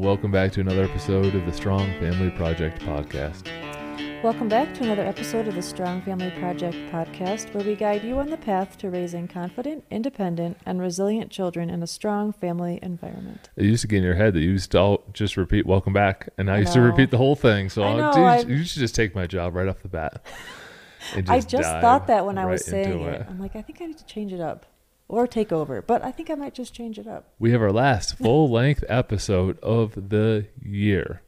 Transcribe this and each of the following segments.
Welcome back to another episode of the Strong Family Project podcast. Welcome back to another episode of the Strong Family Project podcast, where we guide you on the path to raising confident, independent, and resilient children in a strong family environment. It used to get in your head that you used to all just repeat "Welcome back," and I, I used to repeat the whole thing. So I know, dude, you should just take my job right off the bat. and I just thought that when I was right saying it. I'm like, I think I need to change it up or take over, but I think I might just change it up. We have our last full length episode of the year.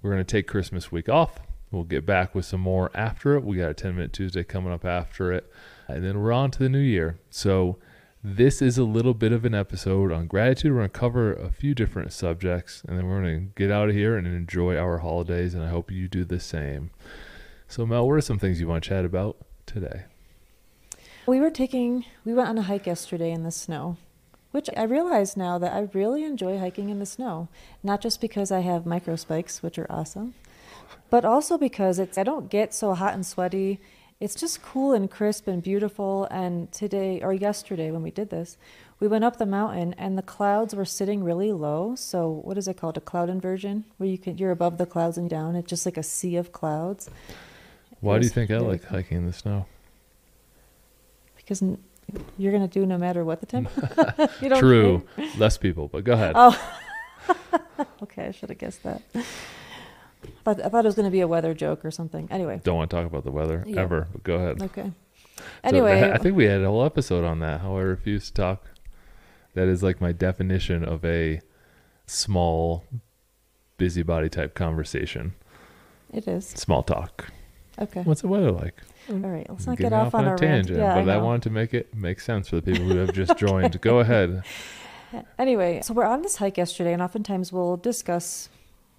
We're going to take Christmas week off. We'll get back with some more after it. We got a 10 minute Tuesday coming up after it. And then we're on to the new year. So, this is a little bit of an episode on gratitude. We're going to cover a few different subjects and then we're going to get out of here and enjoy our holidays. And I hope you do the same. So, Mel, what are some things you want to chat about today? We were taking, we went on a hike yesterday in the snow, which I realize now that I really enjoy hiking in the snow. Not just because I have micro spikes, which are awesome, but also because it's, I don't get so hot and sweaty. It's just cool and crisp and beautiful. And today, or yesterday when we did this, we went up the mountain and the clouds were sitting really low. So, what is it called? A cloud inversion, where you can, you're above the clouds and down. It's just like a sea of clouds. Why do you think I like hiking in the snow? Because you're going to do no matter what the temp. you don't True. care? Less people, but go ahead. Oh, okay. I should have guessed that. But I thought it was going to be a weather joke or something. Anyway, Don't want to talk about the weather Yeah. ever, but go ahead. okay. Anyway, that- I think we had a whole episode on that. How I refuse to talk. That is like my definition of a small, busybody type conversation. it is Small talk. okay. What's the weather like? Mm. All right, let's not get off, on, a a rant. tangent, Yeah, but I I, wanted to make it make sense for the people who have just joined. go ahead. Anyway, so we're on this hike yesterday, and oftentimes we'll discuss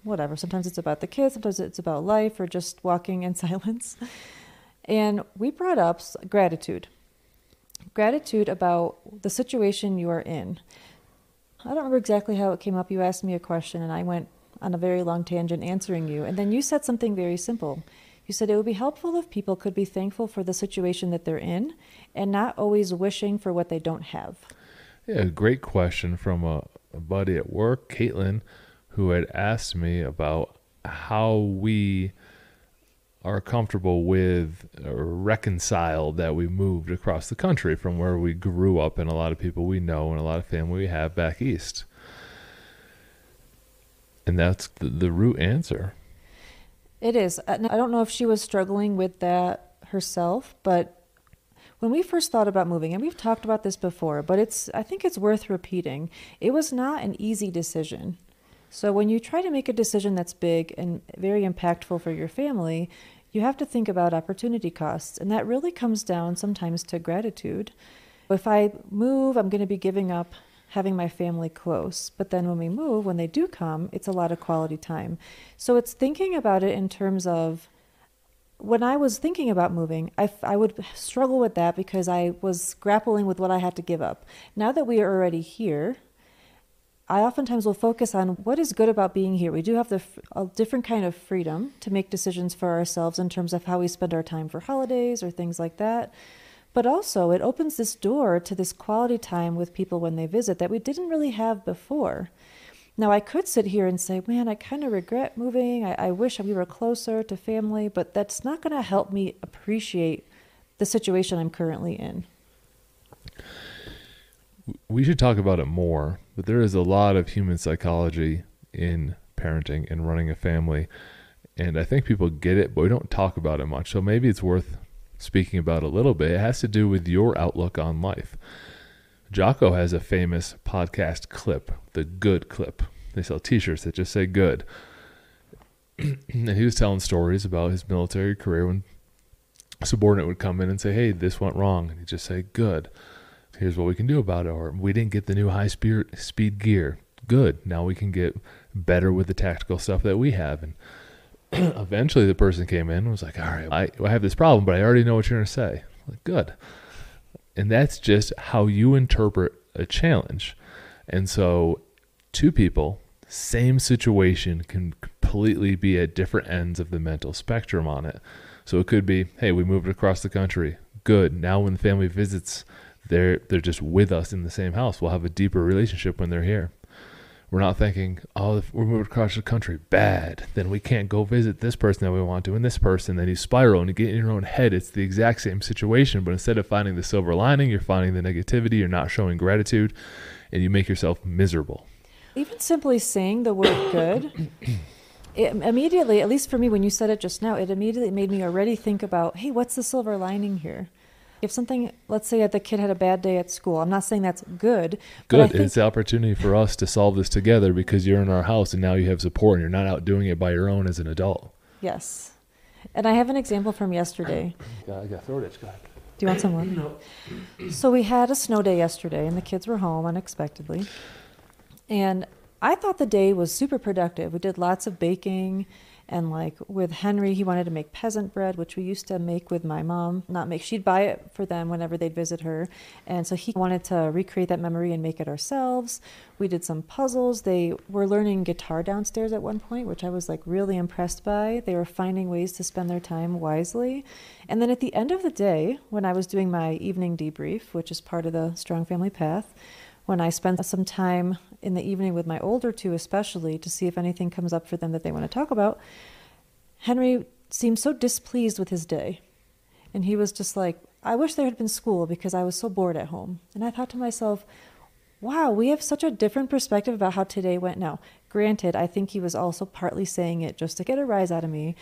whatever. Sometimes it's about the kids, sometimes it's about life, or just walking in silence. And we brought up gratitude. Gratitude about the situation you are in. I don't remember exactly how it came up. You asked me a question, and I went on a very long tangent answering you. And then you said something very simple. You said it would be helpful if people could be thankful for the situation that they're in and not always wishing for what they don't have. Yeah, great question from a, a buddy at work, Caitlin, who had asked me about how we are comfortable with or reconcile that we moved across the country from where we grew up and a lot of people we know and a lot of family we have back east. And that's the, the root answer. It is. Uh, I don't know if she was struggling with that herself, but when we first thought about moving, and we've talked about this before, but it's I think it's worth repeating. It was not an easy decision. So when you try to make a decision that's big and very impactful for your family, you have to think about opportunity costs, and that really comes down sometimes to gratitude. If I move, I'm going to be giving up having my family close. But then when we move, when they do come, it's a lot of quality time. So it's thinking about it in terms of when I was thinking about moving, I, would struggle with that because I was grappling with what I had to give up. Now that we are already here, I oftentimes will focus on what is good about being here. We do have the a different kind of freedom to make decisions for ourselves in terms of how we spend our time for holidays or things like that. But also, it opens this door to this quality time with people when they visit that we didn't really have before. Now, I could sit here and say, man, I kind of regret moving. I, I wish we were closer to family, but that's not going to help me appreciate the situation I'm currently in. we should talk about it more, but there is a lot of human psychology in parenting and running a family. And I think people get it, but we don't talk about it much. So maybe it's worth speaking about a little bit. It has to do with your outlook on life. Jocko has a famous podcast clip, the good clip. They sell t shirts that just say good. and he was telling stories about his military career when a subordinate would come in and say, Hey, this went wrong. And he'd just say, Good here's what we can do about it or we didn't get the new high speed speed gear good now we can get better with the tactical stuff that we have and eventually the person came in and was like all right I, I have this problem but i already know what you're going to say like good. And that's just how you interpret a challenge. And so two people same situation can completely be at different ends of the mental spectrum on it. So it could be hey we moved across the country. Good. Now when the family visits they're they're just with us in the same house. We'll have a deeper relationship when they're here. We're not thinking, oh, if we're moving across the country, bad. Then we can't go visit this person that we want to, and this person. Then you spiral and you get in your own head. It's the exact same situation, but instead of finding the silver lining, you're finding the negativity. You're not showing gratitude, and you make yourself miserable. Even simply saying the word good, it immediately, at least for me, when you said it just now, it immediately made me already think about, hey, what's the silver lining here? If something let's say that the kid had a bad day at school i'm not saying that's good good. Think, it's the opportunity for us to solve this together because you're in our house and now you have support and you're not out doing it by your own as an adult. Yes. And i have an example from yesterday. I got throat itch. Do you want some more no. So we had a snow day yesterday and the kids were home unexpectedly. And i thought the day was super productive. We did lots of baking and like with Henry, he wanted to make peasant bread, which we used to make with my mom. Not make, she'd buy it for them whenever they'd visit her. And so he wanted to recreate that memory and make it ourselves. We did some puzzles. They were learning guitar downstairs at one point, which I was like really impressed by. They were finding ways to spend their time wisely. And then at the end of the day, when I was doing my evening debrief, which is part of the Strong Family Path, when I spent some time in the evening with my older two, especially to see if anything comes up for them that they want to talk about, Henry seemed so displeased with his day. And he was just like, I wish there had been school because I was so bored at home. And I thought to myself, wow, we have such a different perspective about how today went now. Granted, I think he was also partly saying it just to get a rise out of me.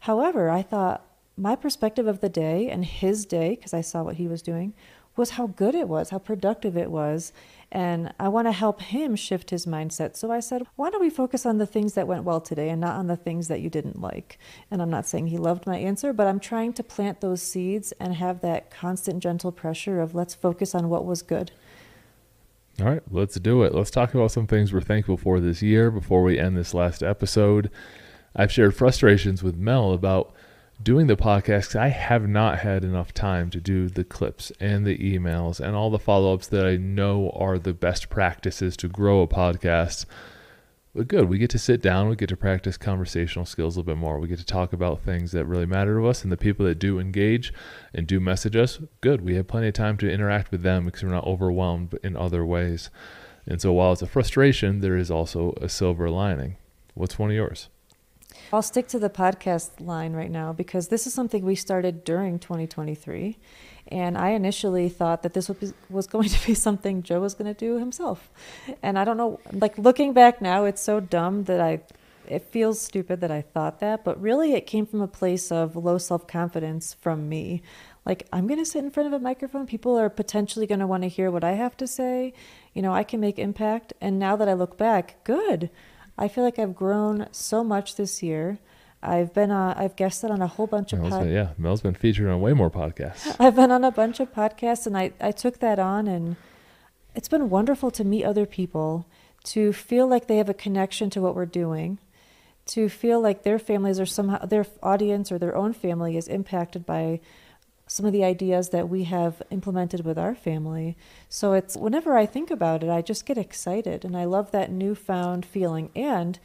However, I thought my perspective of the day and his day, because I saw what he was doing, was how good it was, how productive it was. And I want to help him shift his mindset. So I said, why don't we focus on the things that went well today and not on the things that you didn't like? And I'm not saying he loved my answer, but I'm trying to plant those seeds and have that constant gentle pressure of let's focus on what was good. All right, let's do it. Let's talk about some things we're thankful for this year before we end this last episode. I've shared frustrations with Mel about doing the podcast, I have not had enough time to do the clips and the emails and all the follow ups that I know are the best practices to grow a podcast. But good, we get to sit down, we get to practice conversational skills a little bit more. We get to talk about things that really matter to us and the people that do engage and do message us. Good, we have plenty of time to interact with them because we're not overwhelmed in other ways. And so while it's a frustration, there is also a silver lining. What's one of yours? I'll stick to the podcast line right now because this is something we started during 2023. And I initially thought that this was going to be something Joe was going to do himself. And I don't know, like looking back now, it's so dumb that I, it feels stupid that I thought that, but really it came from a place of low self confidence from me. Like, I'm going to sit in front of a microphone. People are potentially going to want to hear what I have to say. You know, I can make impact. And now that I look back, good I feel like I've grown so much this year. I've been uh, I've guested on a whole bunch of podcasts. Yeah, Mel's been featured on way more podcasts. I've been on a bunch of podcasts, and I I took that on, and it's been wonderful to meet other people, to feel like they have a connection to what we're doing, to feel like their families are somehow their audience or their own family is impacted by some of the ideas that we have implemented with our family. So it's whenever I think about it, I just get excited and I love that newfound feeling. And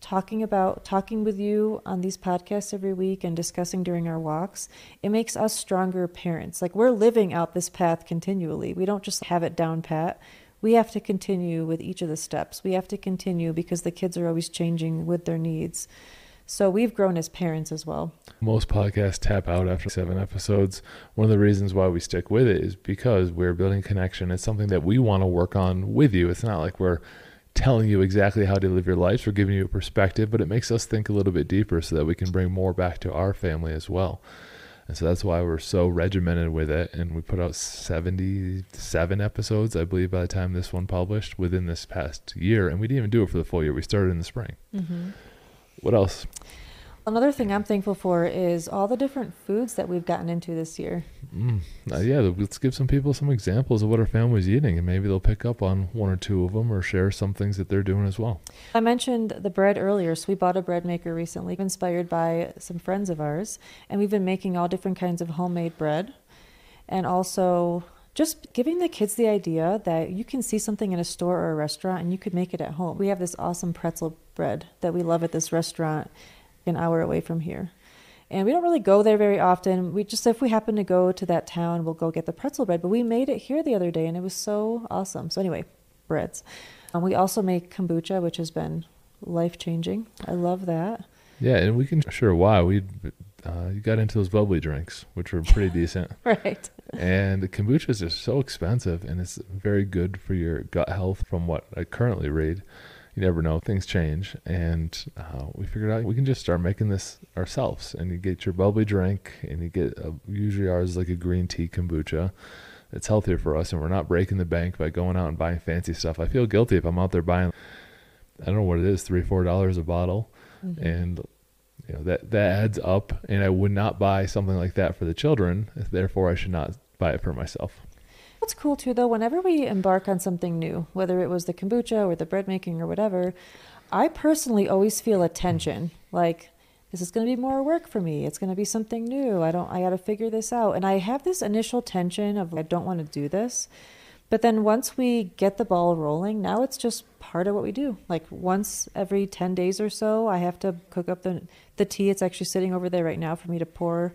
talking about talking with you on these podcasts every week and discussing during our walks it makes us stronger parents. Like we're living out this path continually. We don't just have it down pat. We have to continue with each of the steps. We have to continue because the kids are always changing with their needs so we've grown as parents as well. Most podcasts tap out after seven episodes. One of the reasons why we stick with it is because we're building connection. It's something that we want to work on with you. It's not like we're telling you exactly how to live your life. We're giving you a perspective, but it makes us think a little bit deeper so that we can bring more back to our family as well. And so that's why we're so regimented with it. And we put out 77 episodes, I believe, by the time this one published within this past year. And we didn't even do it for the full year. We started in the spring. Mm-hmm. What else? Another thing I'm thankful for is all the different foods that we've gotten into this year. Mm. Uh, yeah, let's give some people some examples of what our family's eating, and maybe they'll pick up on one or two of them or share some things that they're doing as well. I mentioned the bread earlier, so we bought a bread maker recently, inspired by some friends of ours, and we've been making all different kinds of homemade bread, and also just giving the kids the idea that you can see something in a store or a restaurant and you could make it at home. We have this awesome pretzel bread that we love at this restaurant an hour away from here. And we don't really go there very often. We just, if we happen to go to that town, we'll go get the pretzel bread. But we made it here the other day and it was so awesome. So, anyway, breads. Um, we also make kombucha, which has been life changing. I love that. Yeah, and we can sure why we uh, you got into those bubbly drinks, which were pretty decent. Right. And the kombucha is just so expensive, and it's very good for your gut health. From what I currently read, you never know; things change, and uh, we figured out we can just start making this ourselves. And you get your bubbly drink, and you get a, usually ours is like a green tea kombucha. It's healthier for us, and we're not breaking the bank by going out and buying fancy stuff. I feel guilty if I'm out there buying, I don't know what it is, three four dollars a bottle, Mhm. and you know that that adds up and i would not buy something like that for the children therefore i should not buy it for myself What's cool too, though, whenever we embark on something new, whether it was the kombucha or the bread making or whatever, I personally always feel a tension. Like, this is going to be more work for me. It's going to be something new. I don't, I got to figure this out. And I have this initial tension of, I don't want to do this. But then once we get the ball rolling, now it's just part of what we do. Like once every 10 days or so, I have to cook up the, the tea. It's actually sitting over there right now for me to pour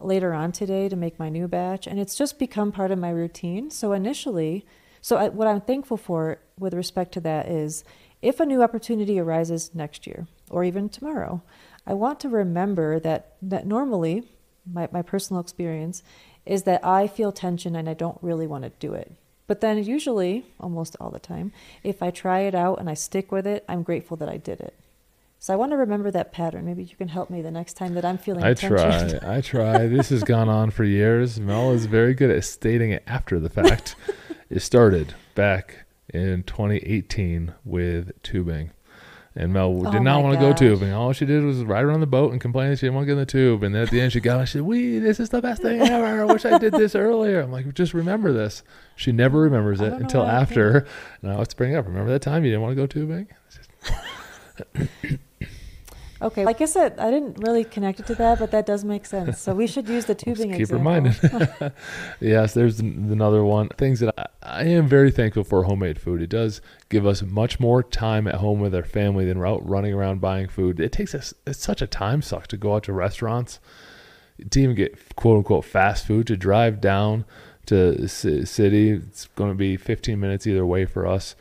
later on today to make my new batch and it's just become part of my routine. So initially so I, what i'm thankful for with respect to that is if a new opportunity arises next year or even tomorrow i want to remember that that normally my, my personal experience is that i feel tension and i don't really want to do it. But then usually almost all the time if i try it out and i stick with it i'm grateful that i did it so I want to remember that pattern. Maybe you can help me the next time that I'm feeling i try i try this has gone on for years mel is very good at stating it after the fact it started back in 2018 with tubing and Mel Oh did not my want to go tubing. All she did was ride around the boat and complain that she didn't want to get in the tube. And then at the end, she got, she said, "We, this is the best thing ever. I wish I did this earlier." I'm like, just remember this. She never remembers it until I after. Now it's bringing up. Remember that time you didn't want to go tubing? Okay, like I said, I didn't really connect it to that, but that does make sense. So we should use the tubing keep example. reminding. yes, there's another one. Things that I, I am very thankful for homemade food. It does give us much more time at home with our family than we're out running around buying food. It takes us it's such a time suck to go out to restaurants to even get quote unquote fast food to drive down to the city. It's going to be 15 minutes either way for us.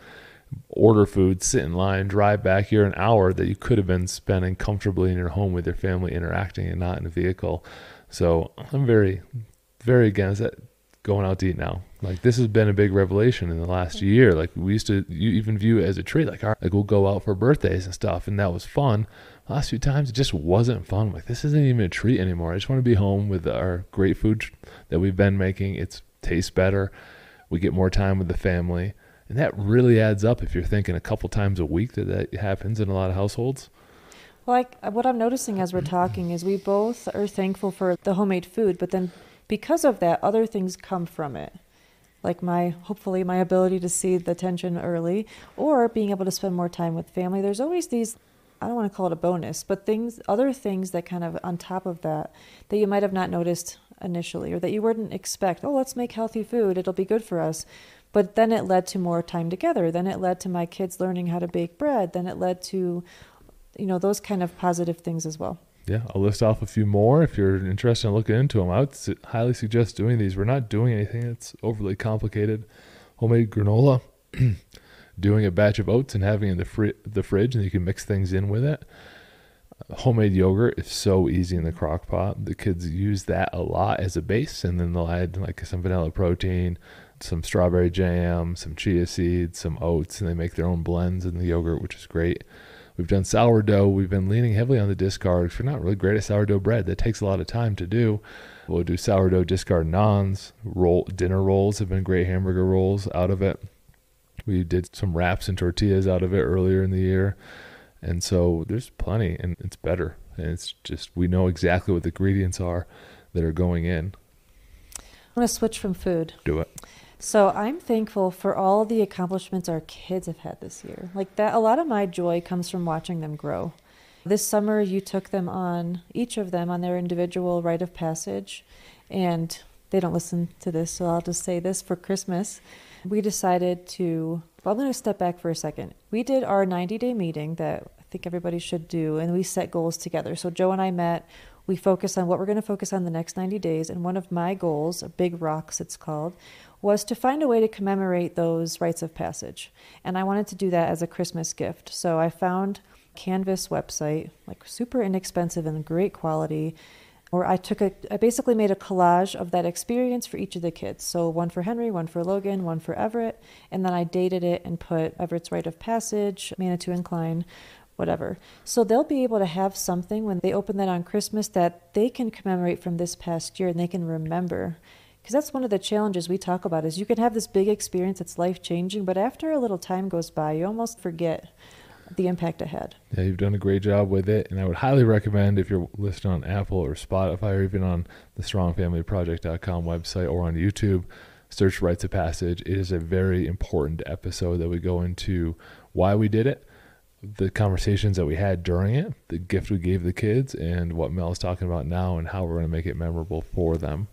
Order food, sit in line, drive back. You're an hour that you could have been spending comfortably in your home with your family, interacting, and not in a vehicle. So I'm very, very against that going out to eat now. Like this has been a big revelation in the last year. Like we used to you even view it as a treat. Like, right, like we'll go out for birthdays and stuff, and that was fun. Last few times it just wasn't fun. Like this isn't even a treat anymore. I just want to be home with our great food that we've been making. It's tastes better. We get more time with the family, and that really adds up. If you're thinking a couple times a week that that happens in a lot of households. Like uh, what I'm noticing as we're talking is we both are thankful for the homemade food, but then because of that, other things come from it. Like my hopefully my ability to see the tension early or being able to spend more time with family. There's always these I don't want to call it a bonus, but things other things that kind of on top of that that you might have not noticed initially or that you wouldn't expect. Oh, let's make healthy food. It'll be good for us. But then it led to more time together. Then it led to my kids learning how to bake bread. Then it led to you know those kind of positive things as well Yeah, I'll list off a few more if you're interested in looking into them. I would highly suggest doing these. We're not doing anything that's overly complicated. Homemade granola, doing a batch of oats and having in the the fridge, and you can mix things in with it. Uh, Homemade yogurt is so easy in the crock pot. The kids use that a lot as a base, and then they'll add like some vanilla protein, some strawberry jam, some chia seeds, some oats, and they make their own blends in the yogurt, which is great. We've done sourdough. We've been leaning heavily on the discard we're not really great at sourdough bread. That takes a lot of time to do. We'll do sourdough discard naans. Roll dinner rolls have been great hamburger rolls out of it. We did some wraps and tortillas out of it earlier in the year, and so there's plenty, and it's better. And it's just we know exactly what the ingredients are that are going in. i'm going to switch from food Do it. So i'm thankful for all the accomplishments our kids have had this year. Like that a lot of my joy comes from watching them grow. This summer you took them on each of them on their individual rite of passage and they don't listen to this so i'll just say this for christmas. We decided to well, i'm going to step back for a second. We did our 90 day meeting that i think everybody should do and we set goals together. So joe and i met. We focused on what we're going to focus on the next 90 days and one of my goals big rocks it's called was to find a way to commemorate those rites of passage. And I wanted to do that as a Christmas gift. So I found Canvas website, like super inexpensive and great quality. Or I took a, I basically made a collage of that experience for each of the kids. So one for Henry, one for Logan, one for Everett, and then I dated it and put Everett's rite of passage, Manitou Incline, whatever. So they'll be able to have something when they open that on Christmas that they can commemorate from this past year and they can remember. Because that's one of the challenges we talk about is you can have this big experience that's life changing, but after a little time goes by, you almost forget the impact it had. Yeah, you've done a great job with it, and I would highly recommend if you're listening on Apple or Spotify or even on the StrongFamilyProject.com website or on YouTube, search Rites of Passage. It is a very important episode that we go into why we did it, the conversations that we had during it, the gift we gave the kids, and what Mel is talking about now, and how we're going to make it memorable for them.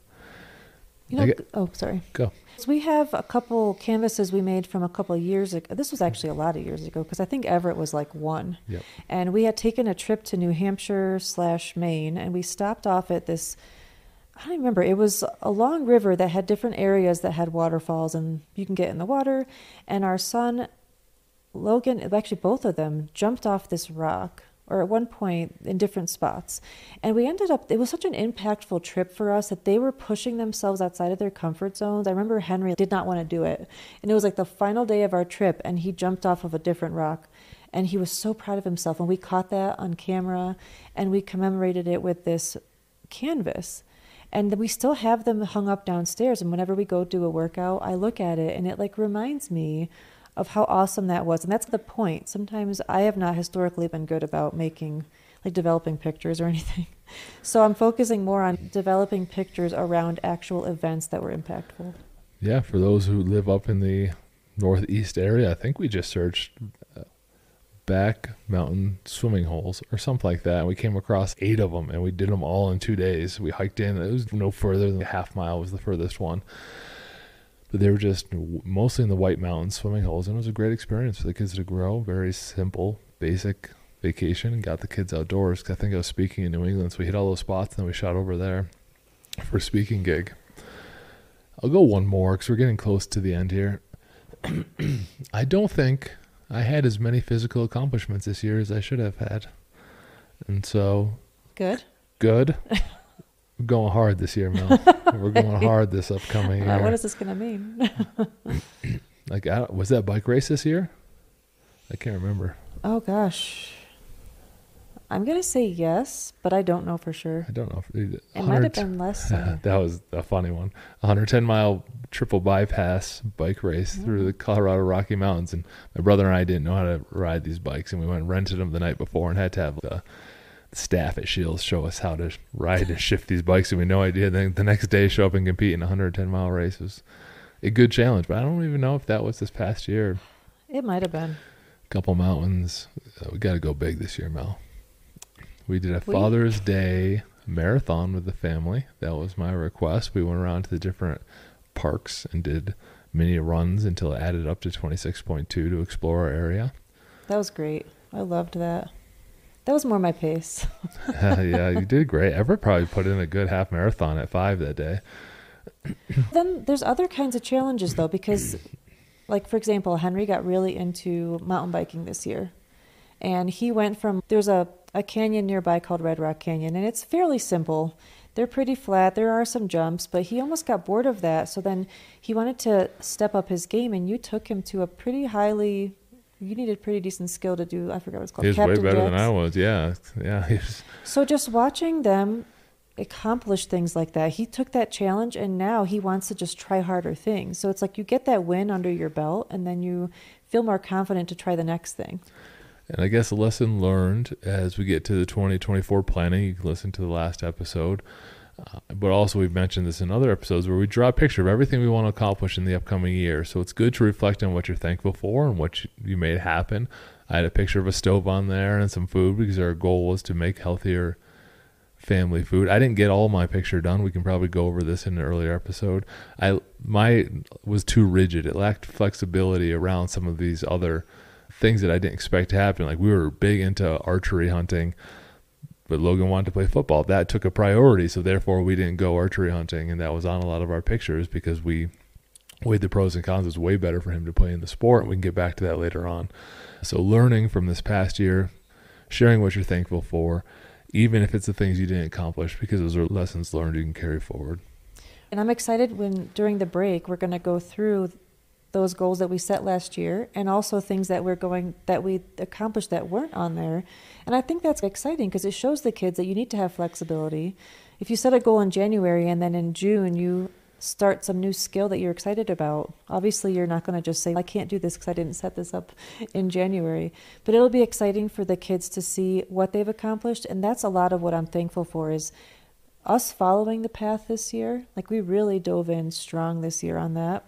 You know, Okay. oh, sorry. Go. So we have a couple canvases we made from a couple of years ago. This was actually a lot of years ago because I think Everett was like one. Yep. And we had taken a trip to New Hampshire slash Maine, and we stopped off at this. I don't remember. It was a long river that had different areas that had waterfalls, and you can get in the water. And our son, Logan, actually both of them, jumped off this rock, or at one point in different spots. And we ended up, it was such an impactful trip for us that they were pushing themselves outside of their comfort zones. I remember Henry did not want to do it. And it was like the final day of our trip, and he jumped off of a different rock. And he was so proud of himself. And we caught that on camera, and we commemorated it with this canvas. And we still have them hung up downstairs. And whenever we go do a workout, I look at it, and it like reminds me of how awesome that was. And that's the point. Sometimes I have not historically been good about making, like developing pictures or anything. So I'm focusing more on developing pictures around actual events that were impactful. Yeah, for those who live up in the northeast area, I think we just searched uh, back mountain swimming holes or something like that. And we came across eight of them, and we did them all in two days. We hiked in; it was no further than a half mile was the furthest one. But they were just mostly in the White Mountains swimming holes, and it was a great experience for the kids to grow. Very simple, basic vacation, and got the kids outdoors. 'Cause I think I was speaking in New England, so we hit all those spots, and then we shot over there for a speaking gig. I'll go one more because we're getting close to the end here. I don't think I had as many physical accomplishments this year as I should have had. And so, Good. good. We're going hard this year, Mel. We're going hard this upcoming Uh, year. what is this going to mean? like, I don't- was that bike race this year? I can't remember. oh, gosh. I'm going to say yes, but I don't know for sure. I don't know. It might have been less. that was a funny one. 110 mile triple bypass bike race through the Colorado Rocky Mountains, and my brother and I didn't know how to ride these bikes, and we went and rented them the night before, and had to have the staff at Shields show us how to ride and shift these bikes, and we had no idea. Then the next day, show up and compete in a 110 mile race was a good challenge, but I don't even know if that was this past year. It might have been. A couple mountains. Uh, we got to go big this year, Mel. We did a We- Father's Day marathon with the family. That was my request. We went around to the different parks and did many runs until it added up to 26.2 to explore our area. That was great. I loved that. That was more my pace. yeah, you did great. Everett probably put in a good half marathon at five that day. then there's other kinds of challenges though because like for example henry got really into mountain biking this year and he went from there's a, a canyon nearby called red rock canyon and it's fairly simple they're pretty flat there are some jumps but he almost got bored of that so then he wanted to step up his game and you took him to a pretty highly you needed pretty decent skill to do i forgot what it's called He was way better than I was. Yeah, yeah. Was, So just watching them accomplish things like that, he took that challenge and now he wants to just try harder things. So it's like you get that win under your belt and then you feel more confident to try the next thing. And I guess a lesson learned as we get to the 2024 planning, you can listen to the last episode. Uh, but also, we've mentioned this in other episodes where we draw a picture of everything we want to accomplish in the upcoming year. So it's good to reflect on what you're thankful for and what you, you made happen. I had a picture of a stove on there and some food because our goal was to make healthier family food. I didn't get all my picture done. We can probably go over this in an earlier episode. I my was too rigid. It lacked flexibility around some of these other things that I didn't expect to happen. Like we were big into archery hunting, but Logan wanted to play football. That took a priority, so therefore we didn't go archery hunting, and that was on a lot of our pictures because we weighed the pros and cons. It's way better for him to play in the sport. We can get back to that later on. So, learning from this past year, sharing what you're thankful for, even if it's the things you didn't accomplish, because those are lessons learned you can carry forward. And I'm excited when during the break we're going to go through those goals that we set last year and also things that we're going that we accomplished that weren't on there. And I think that's exciting because it shows the kids that you need to have flexibility. If you set a goal in January and then in June you start some new skill that you're excited about. Obviously, you're not going to just say, I can't do this because I didn't set this up in January. But it'll be exciting for the kids to see what they've accomplished. And that's a lot of what I'm thankful for is us following the path this year. Like we really dove in strong this year on that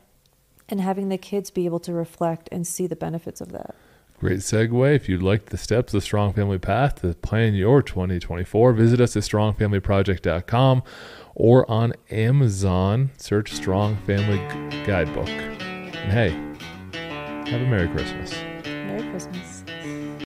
and having the kids be able to reflect and see the benefits of that. Great segue. If you'd like the steps of the Strong Family Path to plan your 2024, visit us at strongfamilyproject.com or on Amazon. Search Strong Family Guidebook. And hey, have a Merry Christmas.